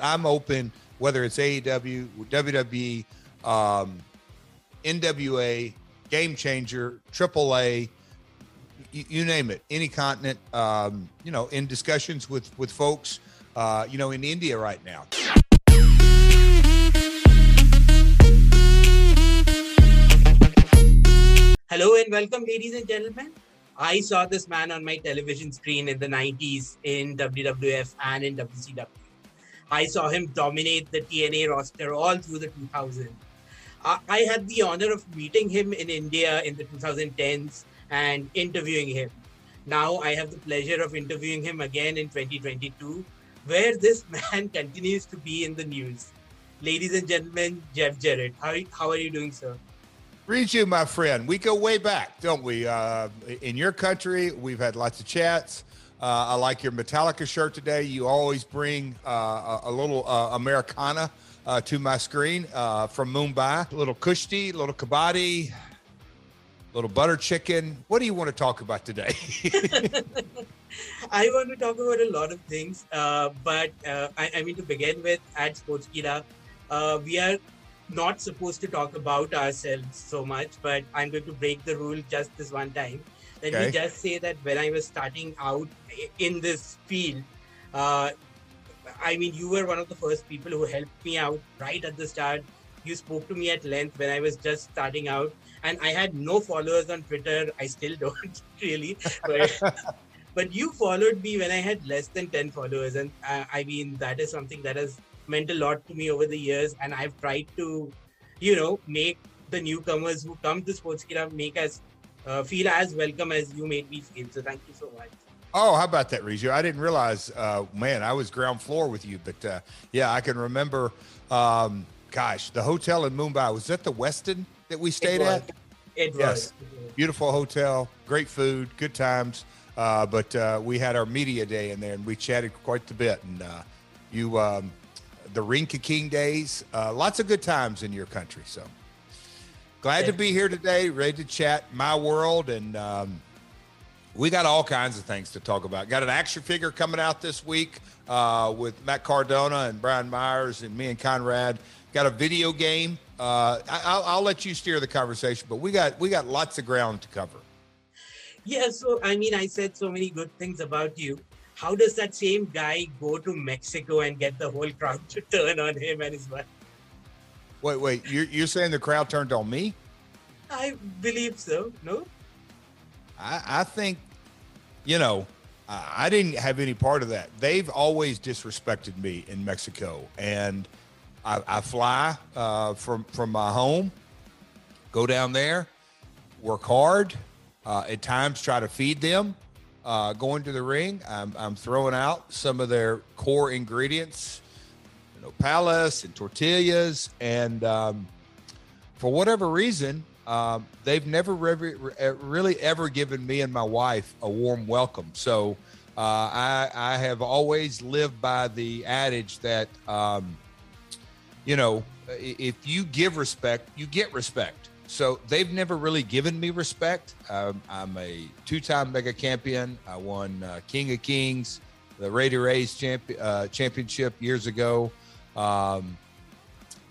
I'm open whether it's AEW, WWE, um, NWA, Game Changer, AAA, you, you name it, any continent. Um, you know, in discussions with with folks, uh, you know, in India right now. Hello and welcome, ladies and gentlemen. I saw this man on my television screen in the 90s in WWF and in WCW. I saw him dominate the TNA roster all through the 2000s. I had the honor of meeting him in India in the 2010s and interviewing him. Now I have the pleasure of interviewing him again in 2022, where this man continues to be in the news. Ladies and gentlemen, Jeff Jarrett. How, how are you doing, sir? you, my friend. We go way back, don't we? Uh, in your country, we've had lots of chats. Uh, I like your Metallica shirt today. You always bring uh, a, a, little uh, Americana uh, to my screen uh, from Mumbai. A little kushti, a little kabaddi, a little butter chicken. What do you want to talk about today? I want to talk about a lot of things, but I, I, mean to begin with at Sports Sportskeeda, we are not supposed to talk about ourselves so much, but I'm going to break the rule just this one time. Let okay. me just say that when I was starting out in this field, uh, I mean, you were one of the first people who helped me out right at the start. You spoke to me at length when I was just starting out, and I had no followers on Twitter. I still don't really, but, but you followed me when I had less than 10 followers. And uh, I mean, that is something that has meant a lot to me over the years. And I've tried to, you know, make the newcomers who come to Sportskeeda make us uh, feel as welcome as you made me feel. So thank you so much. Oh, how about that, Riju? I didn't realize, uh, man, I was ground floor with you, but uh, yeah, I can remember. Um, gosh, the hotel in Mumbai was that the Westin that we stayed at? It yes, was. beautiful hotel, great food, good times. Uh, but uh, we had our media day in there, and we chatted quite a bit. And uh, you, um, the Ring King days, uh, lots of good times in your country. So glad to be here today, ready to chat my world and. Um, we got all kinds of things to talk about. Got an action figure coming out this week uh, with Matt Cardona and Brian Myers and me and Conrad. Got a video game. Uh, I, will let you steer the conversation, but we got we got lots of ground to cover. Yeah, so I mean, I said so many good things about you. How does that same guy go to Mexico and get the whole crowd to turn on him and his wife? Wait, wait, you're, you're saying the crowd turned on me? I believe so. No. I, I think, you know, I, I didn't have any part of that. They've always disrespected me in Mexico, and I, I fly uh, from from my home, go down there, work hard. Uh, at times, try to feed them. Uh, going to the ring, I'm, I'm throwing out some of their core ingredients, palace and tortillas, and um, for whatever reason, um, they've never re- really ever given me and my wife a warm welcome. So uh, I, I, have always lived by the adage that, um, you know, if you give respect, you get respect. So they've never really given me respect. Um, I'm a two-time mega champion. I won uh, King of Kings, the Rey de Reyes champ- uh, championship years ago. Um,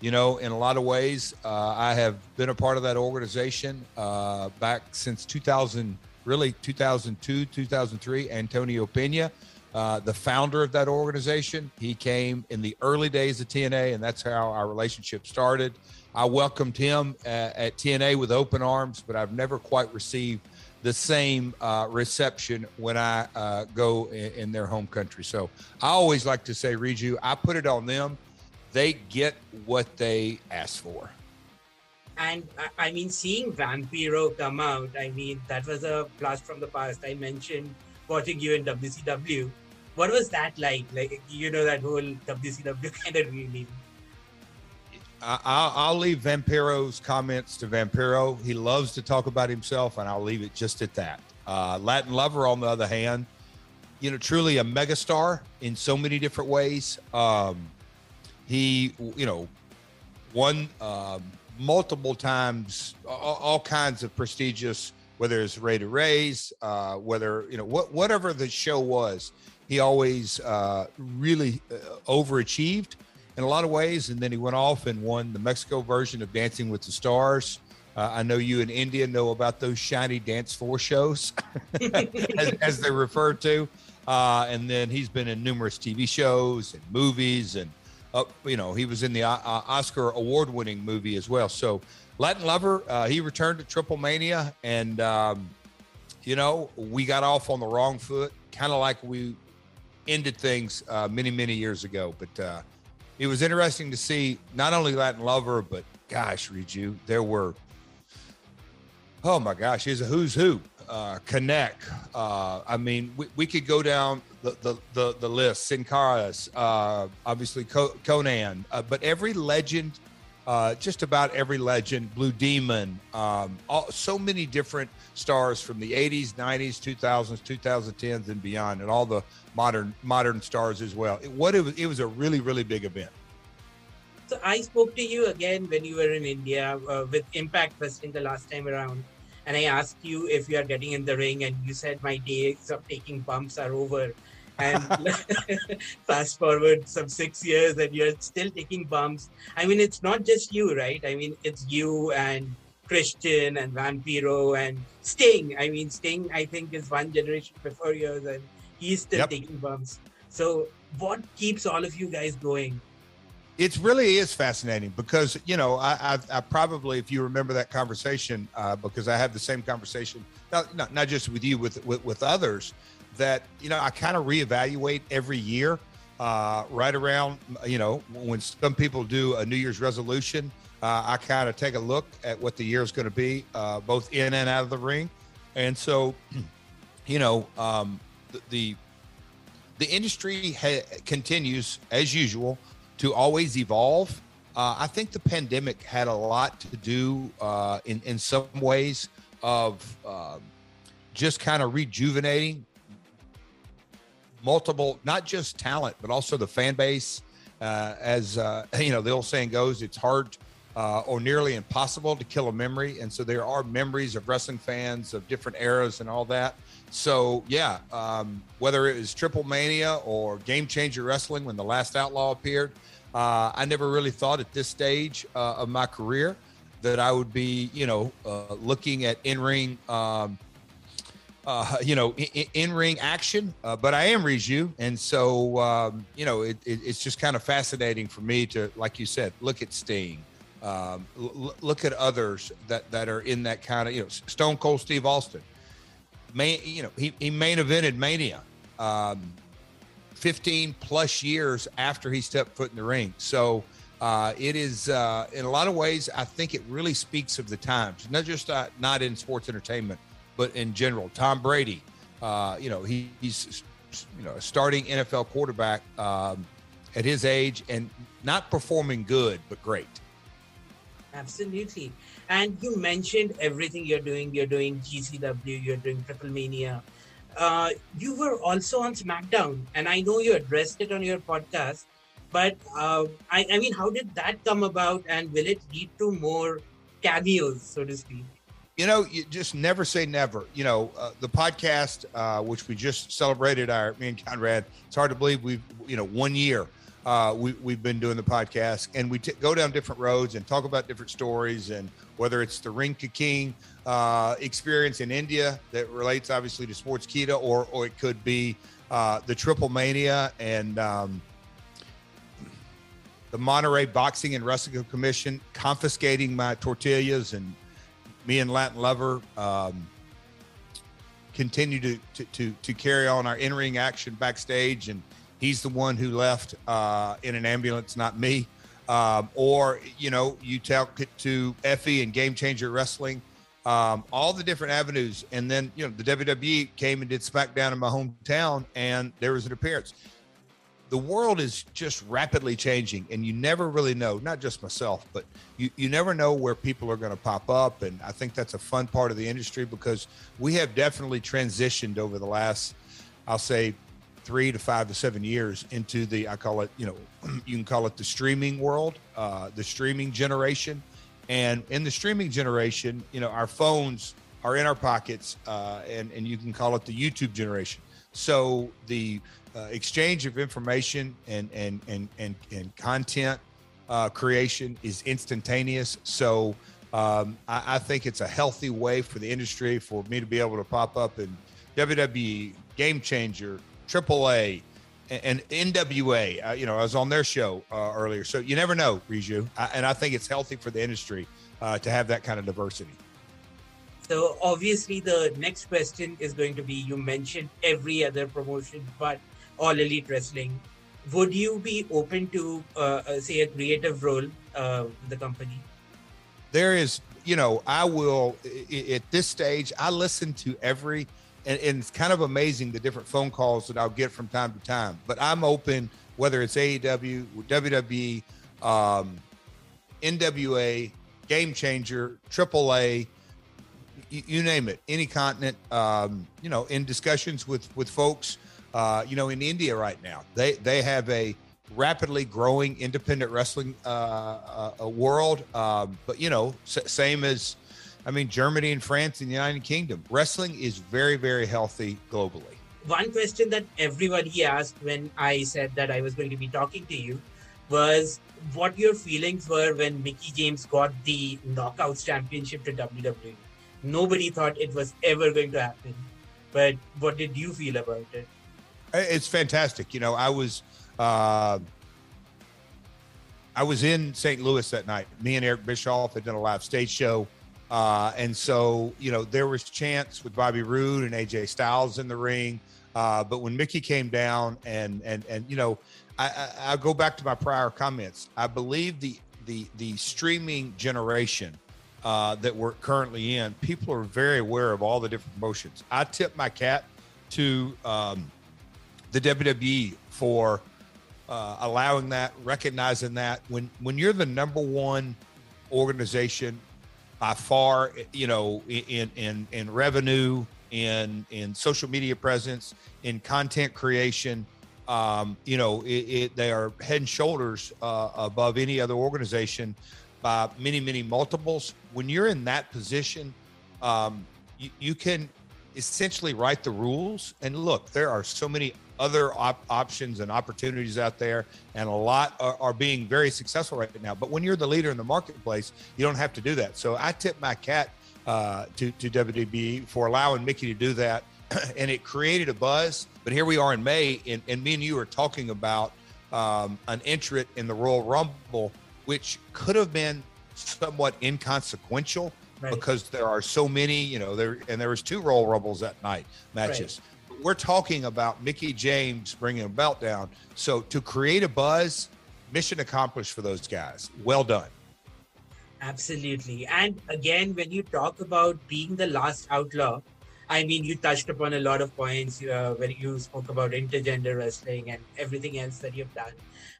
you know, in a lot of ways, uh, I have been a part of that organization uh, back since 2000, really 2002, 2003. Antonio Pena, uh, the founder of that organization, he came in the early days of TNA, and that's how our relationship started. I welcomed him at, at TNA with open arms, but I've never quite received the same uh, reception when I uh, go in, in, their home country. So I always like to say, Riju, I put it on them they get what they ask for. And I mean, seeing Vampiro come out, I mean, that was a blast from the past. I mentioned watching you in WCW. What was that like? Like, you know, that whole WCW kind of reunion. I'll, I'll leave Vampiro's comments to Vampiro. He loves to talk about himself, and I'll leave it just at that. Uh, Latin Lover, on the other hand, you know, truly a megastar in so many different ways. Um, he, you know, won um, multiple times all, all, kinds of prestigious, whether it's Rey de Reyes, uh, whether you know what whatever the show was, he always uh, really uh, overachieved in a lot of ways. And then he went off and won the Mexico version of Dancing with the Stars. Uh, I know you in India know about those shiny dance floor shows, as, as, they're referred to. Uh, and then he's been in numerous TV shows and movies, and uh, you know he was in the uh, uh, Oscar award-winning movie as well. So Latin Lover, uh, he returned to Triple Mania, and um, you know we got off on the wrong foot, kind of like we ended things many many years ago. But it was interesting to see not only Latin Lover, but gosh, Riju, there were oh my gosh, he's a who's who. Uh, Connect. Uh, I mean, we, we could go down the the the, the list. Sin uh, obviously Konnan, uh, but every legend, uh, just about every legend, Blue Demon, um, all, so many different stars from the 80s, 90s, 2000s, 2010s, and beyond, and all the modern modern stars as well. It, what it was, it was a really really big event. So I spoke to you again when you were in India uh, with Impact Wrestling the last time around and I asked you if you are getting in the ring, and you said my days of taking bumps are over. And fast forward some six years, and you're still taking bumps. I mean, it's not just you, right? I mean, it's you and Christian and Vampiro and Sting. I mean, Sting, I think, is one generation before yours, and he's still yep. taking bumps. So, what keeps all of you guys going? It really is fascinating because you know I, I, I probably if you remember that conversation uh, because I have the same conversation not, not, not just with you with, with, with others that you know I kind of reevaluate every year uh, right around you know when some people do a New Year's resolution uh, I kind of take a look at what the year is going to be uh, both in and out of the ring. And so you know um, the, the the industry ha- continues as usual to always evolve. Uh, I think the pandemic had a lot to do uh, in in some ways of um, just kind of rejuvenating multiple, not just talent, but also the fan base. Uh, as uh, you know, the old saying goes, it's hard uh, or nearly impossible to kill a memory, and so there are memories of wrestling fans of different eras and all that. So yeah, um, whether it was Triple Mania or Game Changer Wrestling when the Last Outlaw appeared, uh, I never really thought at this stage uh, of my career that I would be, you know, uh, looking at in ring, um, uh, you know, in ring action. Uh, but I am Riju, and so um, you know, it, it, it's just kind of fascinating for me to, like you said, look at Sting. Um, l- look at others that, that are in that kind of you know Stone Cold Steve Austin, main you know he, he main evented Mania, um, 15 plus years after he stepped foot in the ring. So uh, it is, uh, in a lot of ways, I think it really speaks of the times, not just uh, not in sports entertainment, but in general. Tom Brady, uh, you know, he, he's you know a starting NFL quarterback um, at his age and not performing good, but great. Absolutely. And you mentioned everything you're doing. You're doing GCW, you're doing Triple Mania, uh, you were also on SmackDown, and I know you addressed it on your podcast. But uh, I, I mean, how did that come about, and will it lead to more cameos, so to speak? You know, you just never say never. You know, uh, the podcast, uh, which we just celebrated our me and Conrad. It's hard to believe we've you know one year uh, we, we've been doing the podcast and we t- go down different roads and talk about different stories and whether it's the Ring Ka King uh, experience in India that relates obviously to Sportskeeda or, or it could be uh, the Triple Mania and um, the Monterrey Boxing and Wrestling Commission confiscating my tortillas and me and Latin Lover um, continue to, to, to, to carry on our in-ring action backstage and – he's the one who left uh, in an ambulance, not me. Um, or you know, you talk to Effy and Game Changer Wrestling, um, all the different avenues, and then you know the WWE came and did SmackDown in my hometown, and there was an appearance. The world is just rapidly changing, and you never really know. Not just myself, but you you never know where people are going to pop up, and I think that's a fun part of the industry because we have definitely transitioned over the last, I'll say, three to five to seven years into the I call it you know you can call it the streaming world, uh, the streaming generation, and in the streaming generation, you know our phones are in our pockets, uh, and and you can call it the YouTube generation. So the uh, exchange of information and and and and, and content uh, creation is instantaneous. So um, I, I, think it's a healthy way for the industry for me to be able to pop up in WWE, Game Changer, AAA, and, and NWA. Uh, you know, I was on their show uh, earlier, so you never know, Riju. I, and I think it's healthy for the industry uh, to have that kind of diversity. So obviously, the next question is going to be: You mentioned every other promotion, but all elite wrestling. Would you be open to, uh, uh, say, a creative role uh, the company? There is, you know, I will at this stage. I listen to every, and, and it's kind of amazing the different phone calls that I'll get from time to time. But I'm open, whether it's AEW, WWE, um, NWA, Game Changer, AAA you, you name it, any continent. Um, you know, in discussions with with folks, uh, you know, in India right now, they they have a rapidly growing independent wrestling uh, uh, world. Um, but you know, s- same as, I mean, Germany and France and the United Kingdom, wrestling is very very healthy globally. One question that everybody asked when I said that I was going to be talking to you was what your feelings were when Mickie James got the Knockouts Championship to WWE nobody thought it was ever going to happen. But what did you feel about it? It's fantastic. You know, I was uh, I was in St. Louis that night. Me and Eric Bischoff had done a live stage show. Uh, and so, you know, there was chance with Bobby Roode and AJ Styles in the ring. Uh, but when Mickie came down and and and you know, I, I, I go back to my prior comments. I believe the the the streaming generation uh, that we're currently in, people are very aware of all the different promotions. I tip my cap to um, the WWE for uh, allowing that, recognizing that when when you're the number one organization by far, you know, in in in revenue, in in social media presence, in content creation. Um, you know, it, it, they are head and shoulders uh, above any other organization by many, many multiples. When you're in that position, um, you, you, can essentially write the rules. And look, there are so many other op- options and opportunities out there, and a lot are, are, being very successful right now. But when you're the leader in the marketplace, you don't have to do that. So I tip my cat uh, to, to WWE for allowing Mickie to do that. and it created a buzz. But here we are in May, and, and me and you are talking about um, an entrant in the Royal Rumble which could have been somewhat inconsequential right. because there are so many, you know, there and there was two Royal Rumbles that night matches. We're talking about Mickie James bringing a belt down. So to create a buzz, mission accomplished for those guys. Well done. Absolutely. And again, when you talk about being the last outlaw, I mean, you touched upon a lot of points uh, where you spoke about intergender wrestling and everything else that you've done.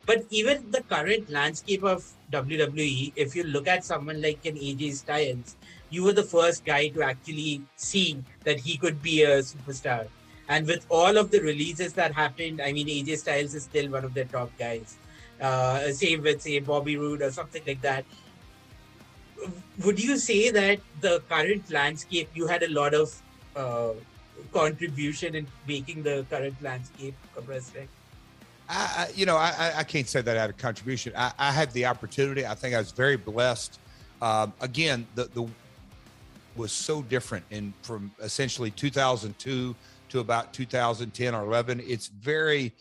But even the current landscape of WWE, if you look at someone like an AJ Styles, you were the first guy to actually see that he could be a superstar. And with all of the releases that happened, I mean, AJ Styles is still one of the top guys. Uh, same with, say, Bobby Roode or something like that. Would you say that the current landscape, you had a lot of uh, contribution in making the current landscape of wrestling? I, you know, I, I can't say that I had a contribution. I, I had the opportunity. I think I was very blessed. Um, again, the the was so different in from essentially 2002 to about 2010 or 11. It's very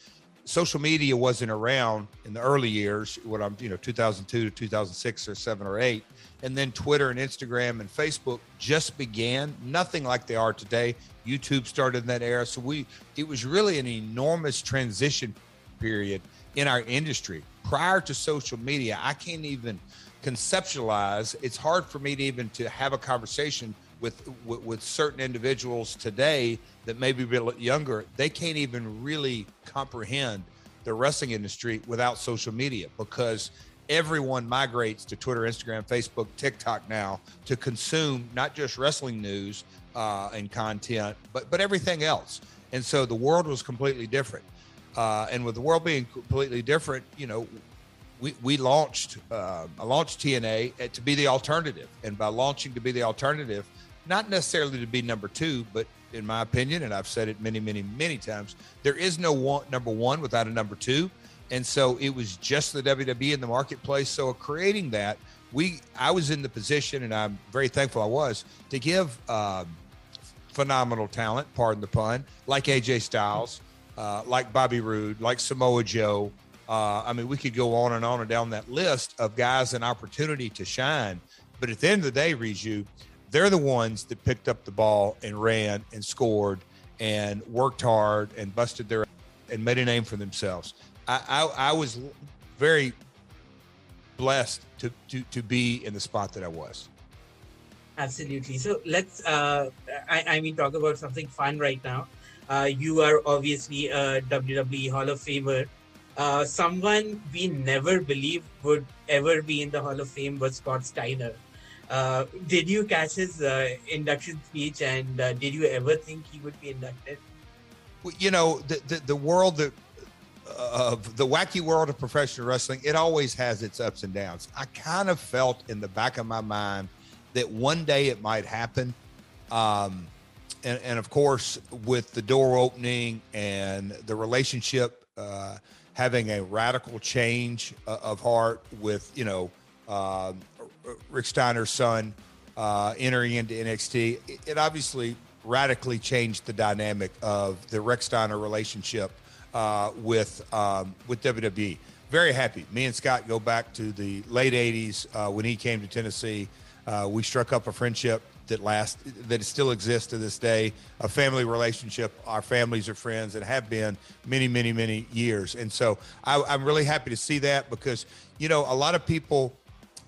social media wasn't around in the early years. What I'm, you know, 2002 to 2006 or seven or eight, and then Twitter and Instagram and Facebook just began. Nothing like they are today. YouTube started in that era, so we it was really an enormous transition period in our industry. Prior to social media, I can't even conceptualize. It's hard for me to even to have a conversation with, with, with certain individuals today that may be a bit younger. They can't even really comprehend the wrestling industry without social media because everyone migrates to Twitter, Instagram, Facebook, TikTok now to consume not just wrestling news uh, and content, but but everything else. And so the world was completely different. Uh, and with the world being completely different, you know, we, we launched uh, I launched TNA to be the alternative, and by launching to be the alternative, not necessarily to be number two, but in my opinion, and I've said it many, many, many times. There is no one number one without a number two, and so it was just the WWE in the marketplace. So creating that, we I was in the position, and I'm very thankful I was to give um, phenomenal talent, pardon the pun, like AJ Styles, uh, like Bobby Roode, like Samoa Joe. Uh, I mean, we could go on and on and down that list of guys an opportunity to shine. But at the end of the day, Riju, they're the ones that picked up the ball and ran and scored and worked hard and busted their and made a name for themselves. I, I, I was very blessed to, to, to be in the spot that I was. Absolutely. So let's, uh, I, I mean, talk about something fun right now. Uh, you are obviously a WWE Hall of Famer. Uh, someone we never believed would ever be in the Hall of Fame was Scott Steiner. Uh, did you catch his uh, induction speech and uh, did you ever think he would be inducted? You know, the, the, the world that of the wacky world of professional wrestling, it always has its ups and downs. I kind of felt in the back of my mind that one day it might happen. Um, and, and of course, with the door opening and the relationship uh, having a radical change uh, of heart with, you know, uh, Rick Steiner's son uh, entering into NXT, it, it obviously radically changed the dynamic of the Rick Steiner relationship uh, with um, with WWE. Very happy. Me and Scott go back to the late '80s uh, when he came to Tennessee. Uh, we struck up a friendship that last that still exists to this day. A family relationship. Our families are friends and have been many, many, many years. And so I, I'm really happy to see that because you know a lot of people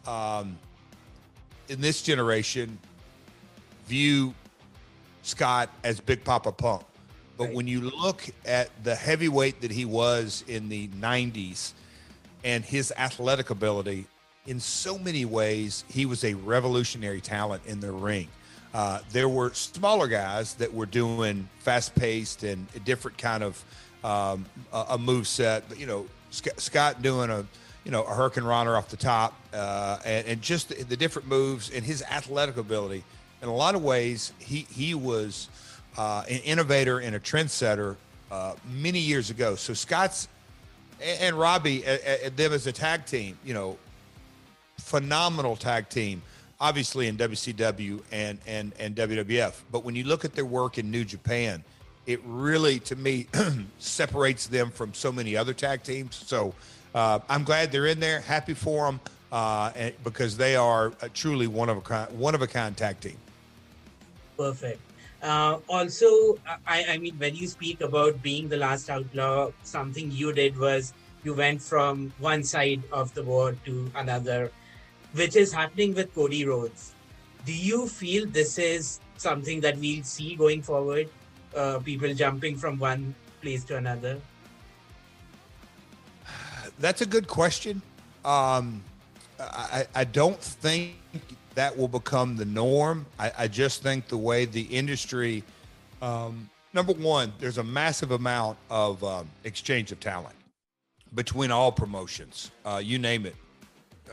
um, in this generation view Scott as Big Papa Pump but right. when you look at the heavyweight that he was in the 90s and his athletic ability, in so many ways, he was a revolutionary talent in the ring. Uh, there were smaller guys that were doing fast paced and a different kind of um, a, a move set. But, you know, Scott doing a, you know, a hurricanrana off the top uh, and, and, just the, the different moves and his athletic ability. In a lot of ways, he, he was – uh, an innovator and a trendsetter uh, many years ago. So Scott's and, Robbie and them as a tag team, you know, phenomenal tag team, obviously in WCW and and and WWF. But when you look at their work in New Japan, it really, to me, separates them from so many other tag teams. So uh, I'm glad they're in there. Happy for them uh, because they are truly one of a kind, one of a kind tag team. Perfect. Uh, also, I, I mean, when you speak about being the last outlaw, something you did was you went from one side of the board to another, which is happening with Cody Rhodes. Do you feel this is something that we'll see going forward? Uh, people jumping from one place to another? That's a good question. Um, I, I don't think that will become the norm. I, I just think the way the industry, um, number one, there's a massive amount of um, exchange of talent between all promotions. Uh, you name it.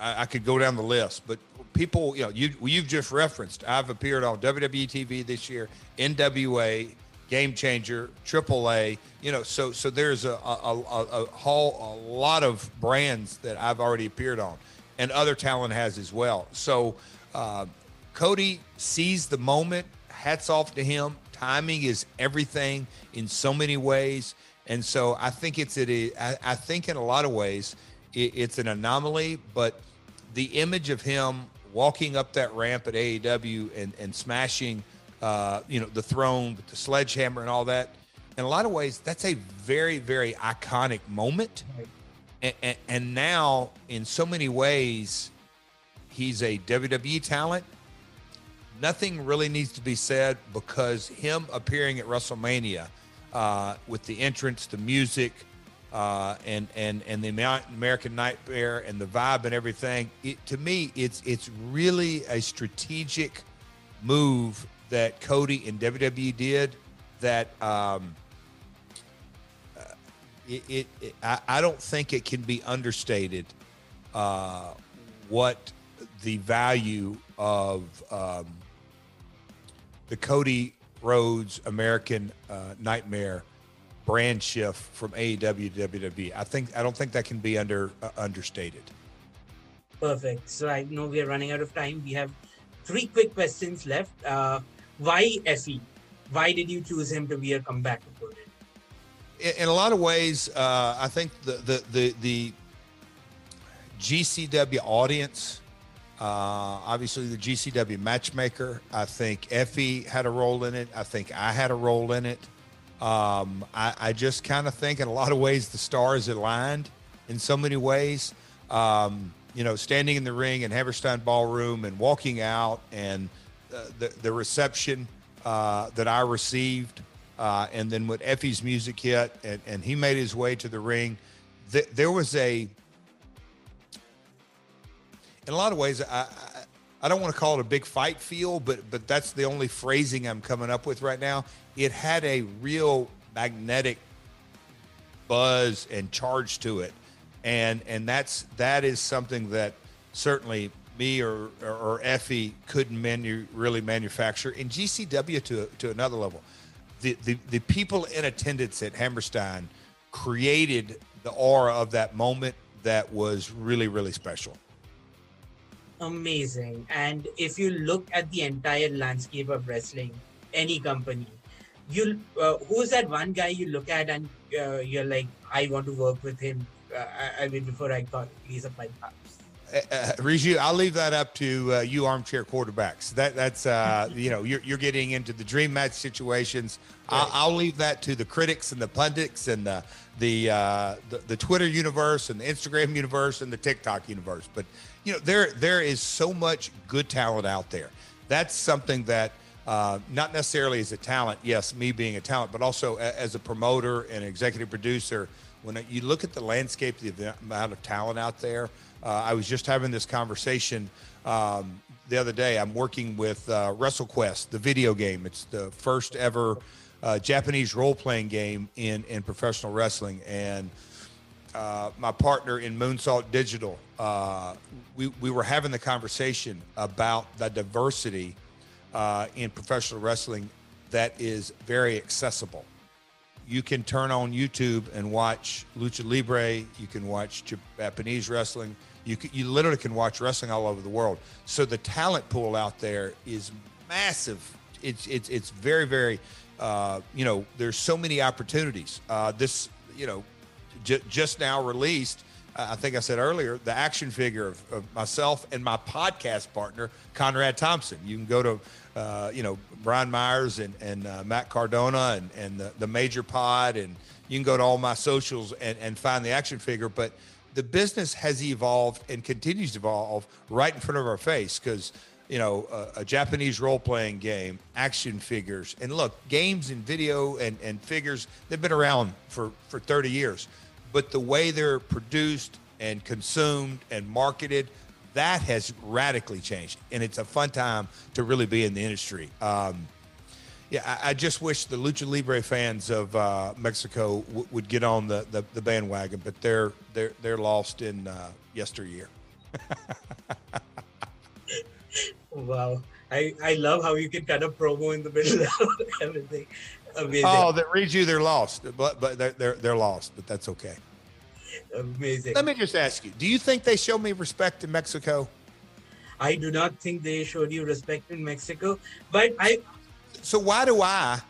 I, I, could go down the list, but people, you know, you you've just referenced. I've appeared on WWE TV this year, NWA, Game Changer, AAA. You know, so so there's a a, a, a whole a lot of brands that I've already appeared on, and other talent has as well. So uh, Cody sees the moment. Hats off to him. Timing is everything in so many ways, and so I think it's a, I, I think in a lot of ways it, it's an anomaly. But the image of him walking up that ramp at AEW and and smashing, uh, you know, the throne with the sledgehammer and all that. In a lot of ways, that's a very very iconic moment. And, and, and now, in so many ways, He's a WWE talent. Nothing really needs to be said because him appearing at WrestleMania uh, with the entrance, the music, uh, and and and the American Nightmare and the vibe and everything. It, to me, it's it's really a strategic move that Cody and WWE did. That um, uh, it, it, it I, I, don't think it can be understated uh, what the value of um, the Cody Rhodes American uh, Nightmare brand shift from AEW to WWE. I think I don't think that can be under uh, understated. Perfect. So I know we are running out of time. We have three quick questions left. Uh, why Effy? Why did you choose him to be a comeback opponent? In, in a lot of ways, uh, I think the the the, the GCW audience. Uh, obviously, the GCW matchmaker. I think Effy had a role in it. I think I had a role in it. Um, I, I, just kind of think, in a lot of ways, the stars aligned in so many ways. Um, you know, standing in the ring in Hammerstein Ballroom and walking out, and the the reception uh, that I received, uh, and then when Effy's music hit, and, and he made his way to the ring, th- there was a in a lot of ways, I, I, I don't want to call it a big fight feel, but but that's the only phrasing I'm coming up with right now. It had a real magnetic buzz and charge to it, and and that's that is something that certainly me or or, or Effy couldn't really manufacture. In GCW to to another level, the, the the people in attendance at Hammerstein created the aura of that moment that was really really special amazing. And if you look at the entire landscape of wrestling, any company, you uh, who's that one guy you look at and uh, you're like, I want to work with him. Uh, I, I, mean, before I thought he's a uh, uh, Riju, I'll leave that up to uh, you, armchair quarterbacks. That that's uh, you know you're you're getting into the dream match situations. Right. I'll, I'll, leave that to the critics and the pundits and the the, uh, the the Twitter universe and the Instagram universe and the TikTok universe. But you know there there is so much good talent out there. That's something that uh, not necessarily as a talent. Yes, me being a talent, but also a, as a promoter and executive producer. When you look at the landscape, the amount of talent out there uh, I was just having this conversation um, the other day. I'm working with uh, WrestleQuest, the video game. It's the first ever uh, Japanese role playing game in, in professional wrestling. And uh, my partner in Moonsault Digital, uh, we, we were having the conversation about the diversity uh, in professional wrestling that is very accessible you can turn on YouTube and watch lucha libre. You can watch Japanese wrestling. You you literally can watch wrestling all over the world. So the talent pool out there is massive. It's it's it's very very uh, you know there's so many opportunities. Uh, this you know j- just now released. Uh, I think I said earlier the action figure of, of, myself and my podcast partner Conrad Thompson. You can go to uh, you know Brian Myers and and uh, Matt Cardona and and the, the Major Pod and you can go to all my socials and, and find the action figure. But the business has evolved and continues to evolve right in front of our face because you know a, a japanese role-playing game action figures and look games and video and, and figures they've been around for for 30 years but the way they're produced and consumed and marketed that has radically changed and it's a fun time to really be in the industry. Um, yeah, I, I, just wish the lucha libre fans of uh, Mexico w- would get on the, the, the, bandwagon, but they're they're they're lost in uh, yesteryear. wow, I I love how you can kind of promo in the middle of everything. Amazing. Oh, that reads you they're lost, but but they're they're, they're lost, but that's okay. Amazing. Let me just ask you: Do you think they show me respect in Mexico? I do not think they showed you respect in Mexico, but I so why do I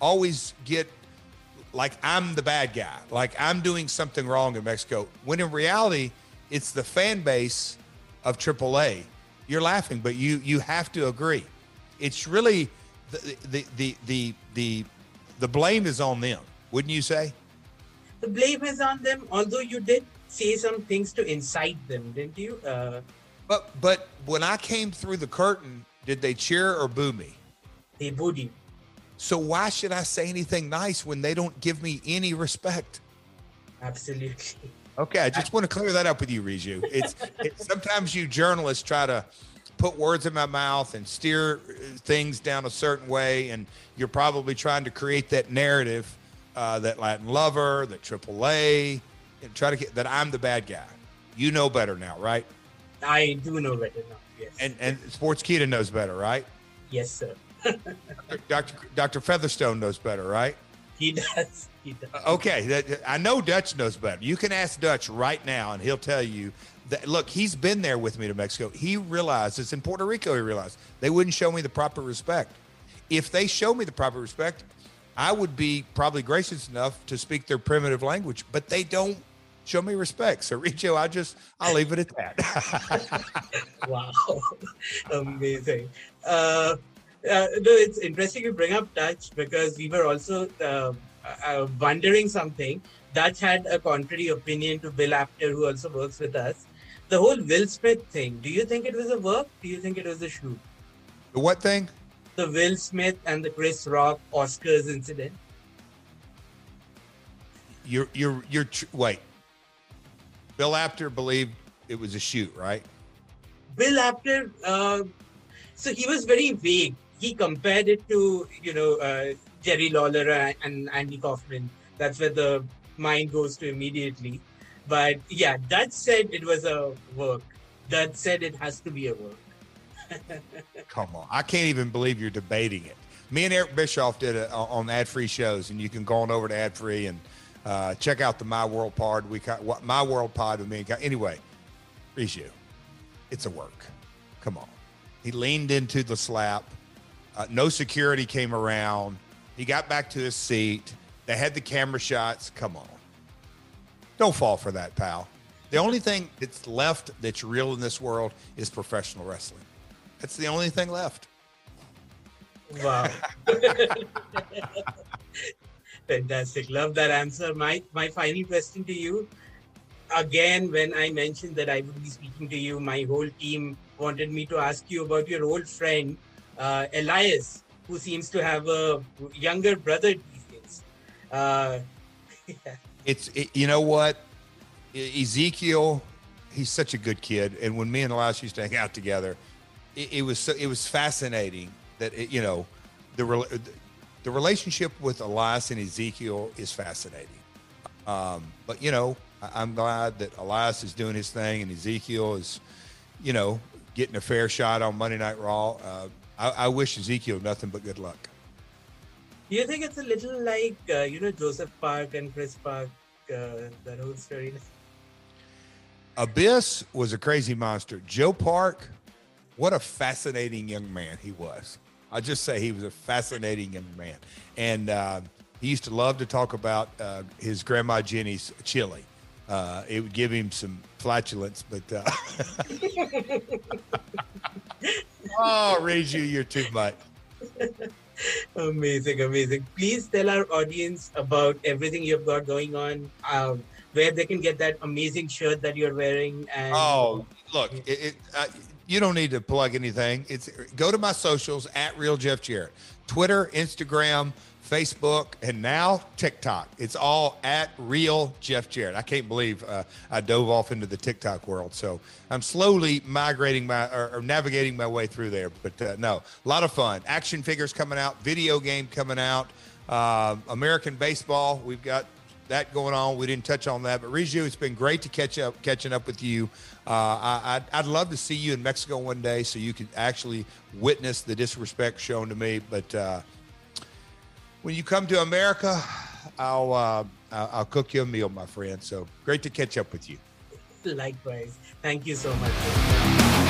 always get like I'm the bad guy, like I'm doing something wrong in Mexico, when in reality it's the fan base of AAA. You're laughing, but you you have to agree. It's really the the the the the, the blame is on them, wouldn't you say? The blame is on them. Although you did say some things to incite them, didn't you? Uh, but but when I came through the curtain, did they cheer or boo me? They booed. So why should I say anything nice when they don't give me any respect? Absolutely. Okay, I just want to clear that up with you, Riju. It's, it's sometimes you journalists try to put words in my mouth and steer uh, things down a certain way, and you're probably trying to create that narrative uh, that Latin lover, that AAA, and try to get that I'm the bad guy. You know better now, right? I do know better now. Yes. And and Sportskeeda knows better, right? Yes, sir. Dr. Dr. Featherstone knows better, right? He does. He does. Okay, that, I know Dutch knows better. You can ask Dutch right now, and he'll tell you that. Look, he's been there with me to Mexico. He realized it's in Puerto Rico. He realized they wouldn't show me the proper respect. If they show me the proper respect, I would be probably gracious enough to speak their primitive language, but they don't show me respect. So, Riju, I just I'll leave it at that. wow, amazing. Uh, uh, no, it's interesting you bring up Dutch because we were also uh, uh, wondering something. Dutch had a contrary opinion to Bill Apter, who also works with us. The whole Will Smith thing. Do you think it was a work? Do you think it was a shoot? The what thing? The Will Smith and the Chris Rock Oscars incident. You're you're you're tr- wait. Bill Apter believed it was a shoot, right? Bill Apter, uh, so he was very vague. He compared it to, you know, uh, Jerry Lawler and Andy Kaufman. That's where the mind goes to immediately. But yeah, Dutch said it was a work. Dutch said it has to be a work. Come on. I can't even believe you're debating it. Me and Eric Bischoff did it on ad free shows, and you can go on over to ad free and uh, check out the My World Pod. We got My World Pod with me. Anyway, Riju, it's a work. Come on. He leaned into the slap. Uh, no security came around. He got back to his seat. They had the camera shots. Come on. Don't fall for that, pal. The only thing that's left that's real in this world is professional wrestling. That's the only thing left. Wow. Fantastic. Love that answer. My my final question to you. Again, when I mentioned that I would be speaking to you, my whole team wanted me to ask you about your old friend, uh, Elias, who seems to have a younger brother these days. Uh, yeah. It's it, you know what, Ezekiel, he's such a good kid, and when me and Elias used to hang out together, it, it was so, it was fascinating that it, you know the the relationship with Elias and Ezekiel is fascinating. Um, but you know, I, am glad that Elias is doing his thing and Ezekiel is, you know, getting a fair shot on Monday Night Raw. Uh, I, I, wish Ezekiel nothing but good luck. Do you think it's a little like uh, you know Joseph Park and Chris Park, uh, that whole story? Abyss was a crazy monster. Joe Park, what a fascinating young man he was. I'll just say he was a fascinating young man. And uh, he used to love to talk about uh, his grandma Jenny's chili. Uh, it would give him some flatulence, but uh, oh, Riju, you're too much. amazing, amazing. Please tell our audience about everything you've got going on. Um, where they can get that amazing shirt that you're wearing. And oh, look, it, it uh, you don't need to plug anything. It's go to my socials at real Jeff Jarrett, Twitter, Instagram, Facebook, and now TikTok. It's all at real Jeff Jarrett. I can't believe uh, I dove off into the TikTok world. So I'm slowly migrating my or, or navigating my way through there. But uh, no, a lot of fun. Action figures coming out, video game coming out, uh, American baseball. We've got that going on. We didn't touch on that, but Riju, it's been great to catch up, catching up with you. Uh, I, would love to see you in Mexico one day so you can actually witness the disrespect shown to me. But uh, when you come to America, I'll uh, I'll cook you a meal, my friend. So great to catch up with you. Likewise. Thank you so much.